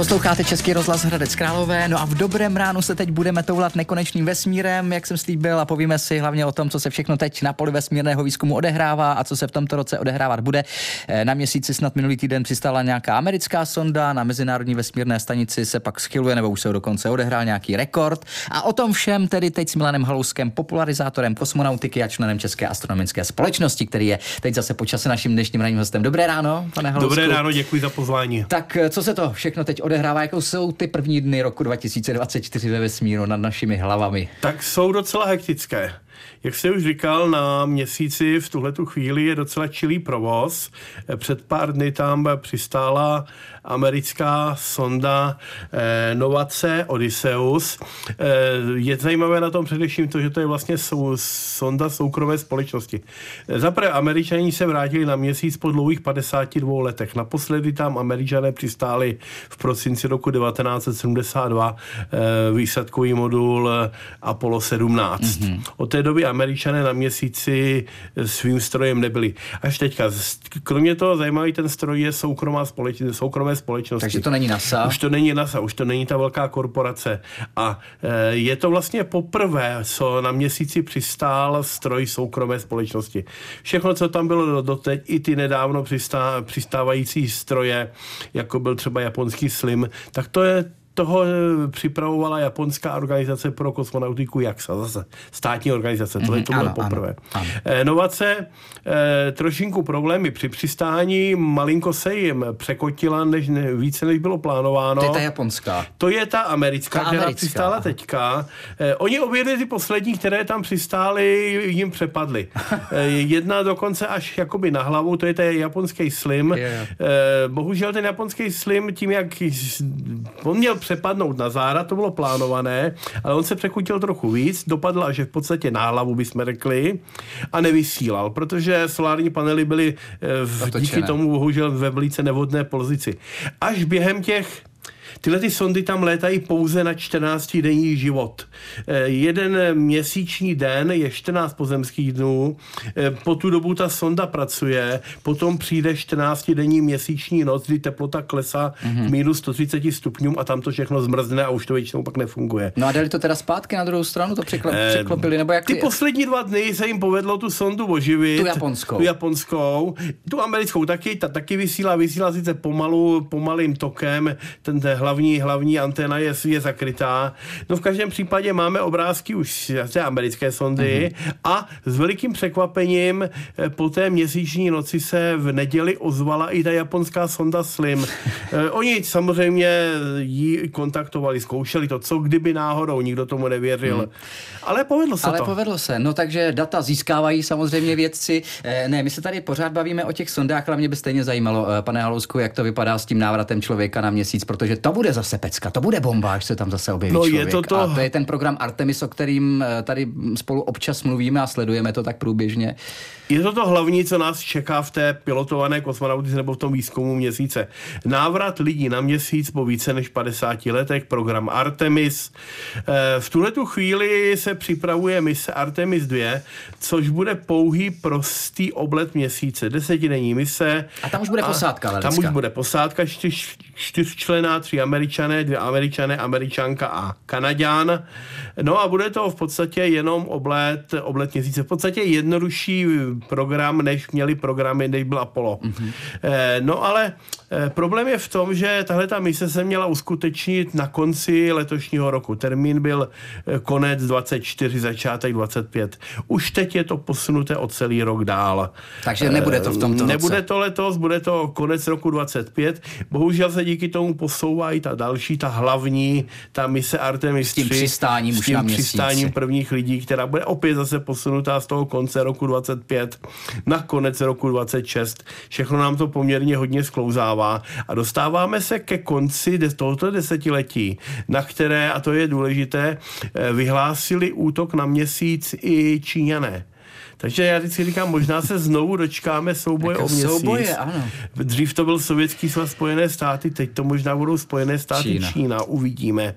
Posloucháte Český rozhlas Hradec Králové, no a v dobrém ránu se teď budeme toulat nekonečným vesmírem, jak jsem slíbil, a povíme si hlavně o tom, co se všechno teď na poli vesmírného výzkumu odehrává a co se v tomto roce odehrávat bude. Eh, na měsíci snad minulý týden přistála nějaká americká sonda, na Mezinárodní vesmírné stanici se pak schyluje, nebo už se dokonce odehrál nějaký rekord. A o tom všem tedy teď s Milanem Halouskem, popularizátorem kosmonautiky a členem České astronomické společnosti, který je teď zase počase naším dnešním ranním hostem. Dobré ráno, pane Halousku. Dobré ráno, děkuji za pozvání. Tak eh, co se to všechno teď odehrává, jako jsou ty první dny roku 2024 ve vesmíru nad našimi hlavami? Tak jsou docela hektické. Jak jste už říkal, na měsíci v tuhle chvíli je docela čilý provoz. Před pár dny tam přistála americká sonda eh, Novace Odysseus. Eh, je zajímavé na tom především to, že to je vlastně sou, sonda soukromé společnosti. Zaprvé američani se vrátili na měsíc po dlouhých 52 letech. Naposledy tam američané přistáli v prosinci roku 1972 eh, výsadkový modul Apollo 17. Mm-hmm. Od té doby američané na měsíci svým strojem nebyli. Až teďka. Kromě toho zajímavý ten stroj je soukromá společnost, soukromé společnosti. Takže to není NASA? Už to není NASA, už to není ta velká korporace. A e, je to vlastně poprvé, co na měsíci přistál stroj soukromé společnosti. Všechno, co tam bylo doteď, i ty nedávno přistá, přistávající stroje, jako byl třeba japonský Slim, tak to je toho eh, připravovala japonská organizace pro kosmonautiku JAXA, zase státní organizace, to je to bylo poprvé. Ano, ano. Eh, Novace eh, trošinku problémy při přistání, malinko se jim překotila než, ne, více, než bylo plánováno. To je ta japonská. To je ta americká, ta která americká. přistála teďka. Oni obě ty poslední, které tam přistály, jim přepadly. jedna dokonce až jakoby na hlavu, to je ten japonský Slim. Yeah. Bohužel ten japonský Slim tím, jak on měl přepadnout na zára, to bylo plánované, ale on se překutil trochu víc, dopadl až v podstatě na hlavu, bychom řekli, a nevysílal, protože solární panely byly eh, v, díky tomu bohužel ve velice nevhodné pozici. Až během těch Tyhle ty sondy tam létají pouze na 14 denní život. Eh, jeden měsíční den je 14 pozemských dnů, eh, po tu dobu ta sonda pracuje, potom přijde 14 denní měsíční noc, kdy teplota klesá mm-hmm. k minus 130 stupňům a tam to všechno zmrzne a už to většinou pak nefunguje. No a dali to teda zpátky na druhou stranu, to překlop, eh, překlopili, nebo jak Ty je? poslední dva dny se jim povedlo tu sondu oživit. Tu japonskou. Tu japonskou, tu americkou taky, ta taky vysílá, vysílá sice pomalu, pomalým tokem, ten, ten hlavní, hlavní anténa je, je zakrytá. No v každém případě máme obrázky už z té americké sondy mm-hmm. a s velikým překvapením eh, po té měsíční noci se v neděli ozvala i ta japonská sonda Slim. Eh, oni samozřejmě ji kontaktovali, zkoušeli to, co kdyby náhodou, nikdo tomu nevěřil. Mm. Ale povedlo se Ale to. povedlo se. No takže data získávají samozřejmě vědci. Eh, ne, my se tady pořád bavíme o těch sondách, ale mě by stejně zajímalo, pane Halousku, jak to vypadá s tím návratem člověka na měsíc, protože to bude zase pecka, to bude bomba, až se tam zase objeví no, člověk. Je to, to... A to je ten program Artemis, o kterým eh, tady spolu občas mluvíme a sledujeme to tak průběžně. Je to to hlavní, co nás čeká v té pilotované kosmonautice nebo v tom výzkumu měsíce. Návrat lidí na měsíc po více než 50 letech, program Artemis. Eh, v tuhle tu chvíli se připravuje mise Artemis 2, což bude pouhý prostý oblet měsíce. Desetidenní mise. A tam už bude posádka, Tam už bude posádka, čtyř, čtyřčlená, tři američané, dvě američané, američanka a kanaďan. No a bude to v podstatě jenom oblet, oblet měsíce. V podstatě jednodušší program, než měli programy, než byl Apollo. Mm-hmm. No ale eh, problém je v tom, že tahle ta mise se měla uskutečnit na konci letošního roku. Termín byl eh, konec 24, začátek 25. Už teď je to posunuté o celý rok dál. Takže nebude to v tomto Nebude roce. to letos, bude to konec roku 25. Bohužel se díky tomu posouvá i ta další, ta hlavní, ta mise Artemis 3. S tím přistáním s tím přistáním prvních lidí, která bude opět zase posunutá z toho konce roku 25 na konec roku 26. Všechno nám to poměrně hodně sklouzává a dostáváme se ke konci tohoto desetiletí, na které, a to je důležité, eh, vyhlásili útok na měsíc i Číňané. Takže já si říkám, možná se znovu dočkáme souboje jako o měsíc. Souboje, ano. Vždycky. Dřív to byl sovětský svaz Spojené státy, teď to možná budou Spojené státy Čína. Čína, uvidíme.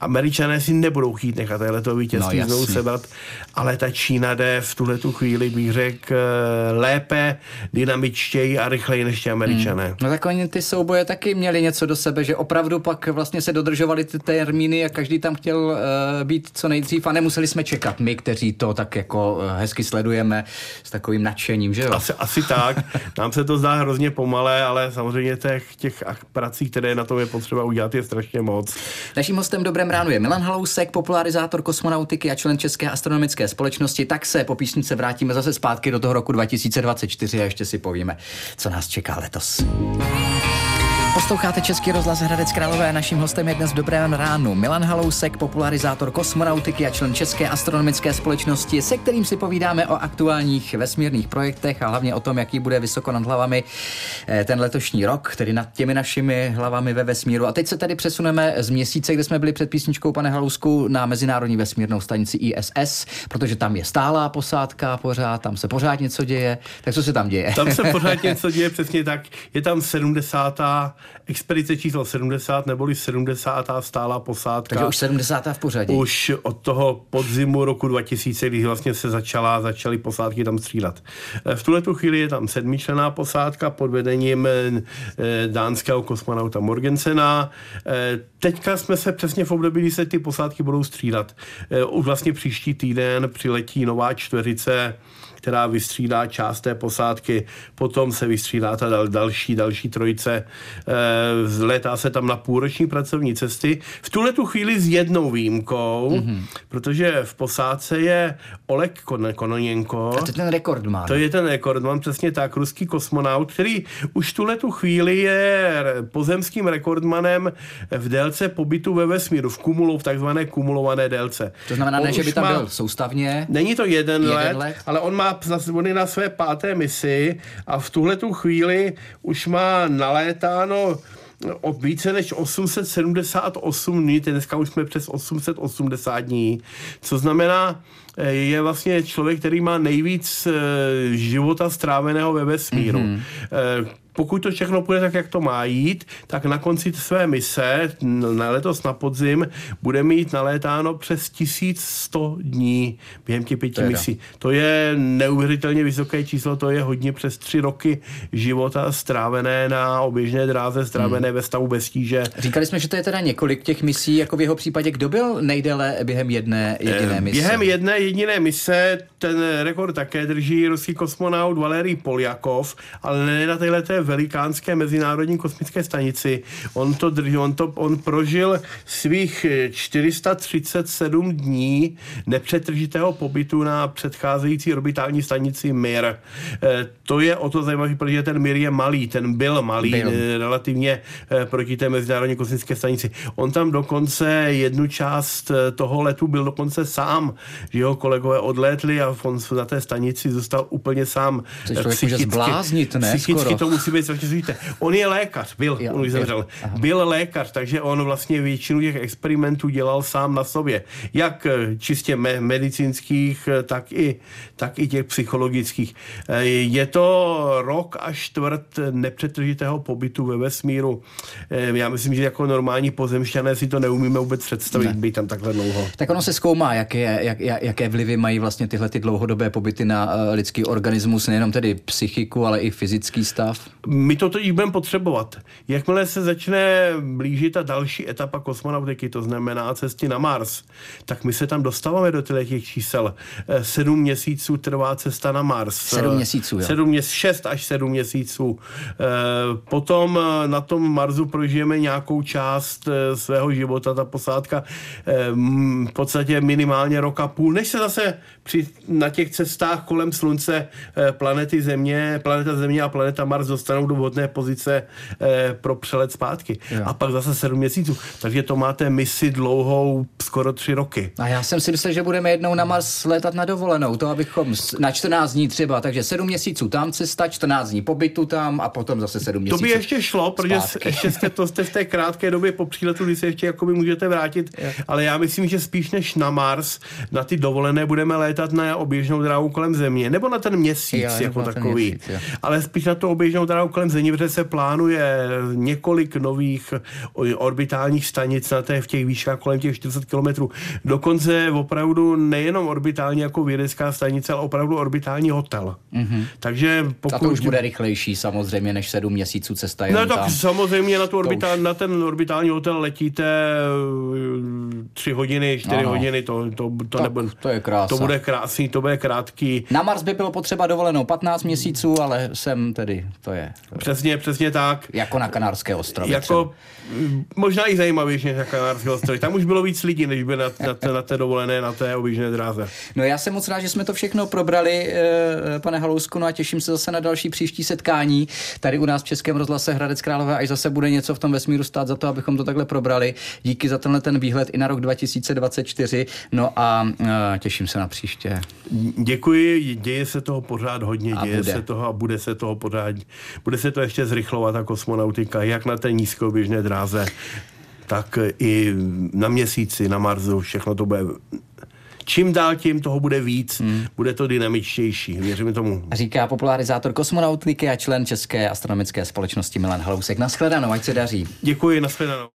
Američané si nebudou chtít nechat tohle vítězství no, znovu sebrat, ale ta Čína jde v tuhle tu chvíli, bych řekl, eh, lépe, dynamičtěji a rychleji než ti Američané. Hmm. No tak oni ty souboje taky měli něco do sebe, že opravdu pak vlastně se dodržovali ty termíny a každý tam chtěl uh, být co nejdřív a nemuseli jsme čekat my, kteří to tak jako uh, hezky sledujeme s takovým nadšením, že jo? Asi, asi tak. Nám se to zdá hrozně pomalé, ale samozřejmě těch, těch prací, které na tom je potřeba udělat, je strašně moc. Naším hostem Dobrém ránu je Milan Halousek, popularizátor kosmonautiky a člen České astronomické společnosti. Tak se po písnice vrátíme zase zpátky do toho roku 2024 a ještě si povíme, co nás čeká letos. Posloucháte Český rozhlas Hradec Králové. Naším hostem je dnes v dobrém ránu Milan Halousek, popularizátor kosmonautiky a člen České astronomické společnosti, se kterým si povídáme o aktuálních vesmírných projektech a hlavně o tom, jaký bude vysoko nad hlavami eh, ten letošní rok, tedy nad těmi našimi hlavami ve vesmíru. A teď se tady přesuneme z měsíce, kde jsme byli před písničkou, pane Halousku, na Mezinárodní vesmírnou stanici ISS, protože tam je stálá posádka pořád, tam se pořád něco děje. Tak co se tam děje? Tam se pořád něco děje, přesně tak. Je tam 70 expedice číslo 70, neboli 70. stála posádka. Takže už 70. v pořadí. Už od toho podzimu roku 2000, kdy vlastně se začala, začaly posádky tam střídat. Eh, v tuhle tu chvíli je tam sedmičlená posádka pod vedením eh, dánského kosmonauta Morgensena. Eh, teďka jsme se přesně v období, kdy se ty posádky budou střídat. Už vlastně příští týden přiletí nová čtveřice která vystřídá část té posádky, potom se vystřídá ta dal, další, další trojice, e, létá se tam na půlroční pracovní cesty. V tuhle tu chvíli s jednou výjimkou, mm-hmm. protože v posádce je Oleg Kon- Kononěnko. A to je ten rekordman. To je ten rekordman, přesně tak, ruský kosmonaut, který už tuhle tu chvíli je pozemským rekordmanem v délce pobytu ve vesmíru, v kumulu, v takzvané kumulované délce. To znamená, ne, že by tam má, byl soustavně. Není to jeden, jeden let, let, ale on má on je na své páté misi a v tuhle tu chvíli už má nalétáno o více než 878 dní, dneska už jsme přes 880 dní, co znamená, je vlastně člověk, který má nejvíc eh, života stráveného ve vesmíru. Mm-hmm pokud to všechno půjde tak, jak to má jít, tak na konci své mise, na letos na podzim, bude mít nalétáno přes 1100 dní během těch pěti misí. To je neuvěřitelně vysoké číslo, to je hodně přes tři roky života strávené na oběžné dráze, strávené hmm. ve stavu bez tíže. Říkali jsme, že to je teda několik těch misí, jako v jeho případě, kdo byl nejdéle během jedné jediné eh, mise? Během jedné jediné mise ten rekord také drží ruský kosmonaut Valerij Poljakov, ale ne na této velikánské mezinárodní kosmické stanici. On to drží, on, to, on prožil svých 437 dní nepřetržitého pobytu na předcházející orbitální stanici Mir. E, to je o to zajímavé, protože ten Mir je malý, ten byl malý byl. E, relativně e, proti té mezinárodní kosmické stanici. On tam dokonce jednu část toho letu byl dokonce sám, že jeho kolegové odlétli a on na té stanici zůstal úplně sám. Psychicky, zbláznit, ne? Psychicky skoro. to musí být strašně složité. On je lékař, byl, jo, on zemřel. Byl lékař, takže on vlastně většinu těch experimentů dělal sám na sobě. Jak eh, čistě me- medicínských, eh, tak i, tak i těch psychologických. Eh, je to rok až čtvrt nepřetržitého pobytu ve vesmíru. Já myslím, že jako normální pozemšťané si to neumíme vůbec představit, ne. být tam takhle dlouho. Tak ono se zkoumá, jaké, jak, jaké vlivy mají vlastně tyhle ty dlouhodobé pobyty na lidský organismus, nejenom tedy psychiku, ale i fyzický stav my to teď budeme potřebovat. Jakmile se začne blížit ta další etapa kosmonautiky, to znamená cesty na Mars, tak my se tam dostáváme do těch čísel. Eh, sedm měsíců trvá cesta na Mars. Sedm měsíců, jo. Sedm měs, šest až sedm měsíců. Eh, potom eh, na tom Marsu prožijeme nějakou část svého života, ta posádka v podstatě minimálně roka půl, než se zase při, na těch cestách kolem Slunce planety Země, planeta Země a planeta Mars dostanou do vhodné pozice eh, pro přelet zpátky. Jo. A pak zase sedm měsíců. Takže to máte misi dlouhou skoro tři roky. A já jsem si myslel, že budeme jednou na Mars letat na dovolenou, to abychom na 14 dní třeba, takže sedm měsíců tam cesta, 14 dní pobytu tam a potom zase sedm měsíců. To by ještě šlo, protože ještě jste, to jste v té krátké době po příletu, kdy se ještě jakoby můžete vrátit, jo. ale já myslím, že spíš než na Mars, na ty dovolené dovolené budeme létat na oběžnou dráhu kolem země, nebo na ten měsíc jo, jako takový. Měsíc, ale spíš na to oběžnou dráhu kolem země, protože se plánuje několik nových orbitálních stanic na té, v těch výškách kolem těch 40 kilometrů. Dokonce opravdu nejenom orbitální jako vědecká stanice, ale opravdu orbitální hotel. Mm-hmm. Takže pokud... A to už bude rychlejší samozřejmě než sedm měsíců cesta. No tak tam. samozřejmě na, tu orbitál, už... na ten orbitální hotel letíte tři hodiny, čtyři hodiny, to, to, to, tak, nebude, to je krása. To bude krásný, to bude krátký. Na Mars by bylo potřeba dovolenou 15 měsíců, ale sem tedy to je. Přesně, přesně tak. Jako na Kanárské ostrovy. Jako, možná i zajímavější než na Kanárské ostrovy. Tam už bylo víc lidí, než by na, na, té, na té dovolené, na té oběžné dráze. No já jsem moc rád, že jsme to všechno probrali, eh, pane Halousku, no a těším se zase na další příští setkání tady u nás v Českém rozhlase Hradec Králové, až zase bude něco v tom vesmíru stát za to, abychom to takhle probrali. Díky za tenhle ten výhled i na rok 2024. No a eh, těším se na příště. Děkuji, děje se toho pořád hodně, a děje bude. se toho a bude se toho pořád, bude se to ještě zrychlovat ta kosmonautika, jak na té nízkoběžné dráze, tak i na měsíci, na Marsu, všechno to bude čím dál tím toho bude víc, hmm. bude to dynamičtější, věřím tomu. Říká popularizátor kosmonautiky a člen České astronomické společnosti Milan Halousek. Naschledanou, ať se daří. Děkuji, naschledanou.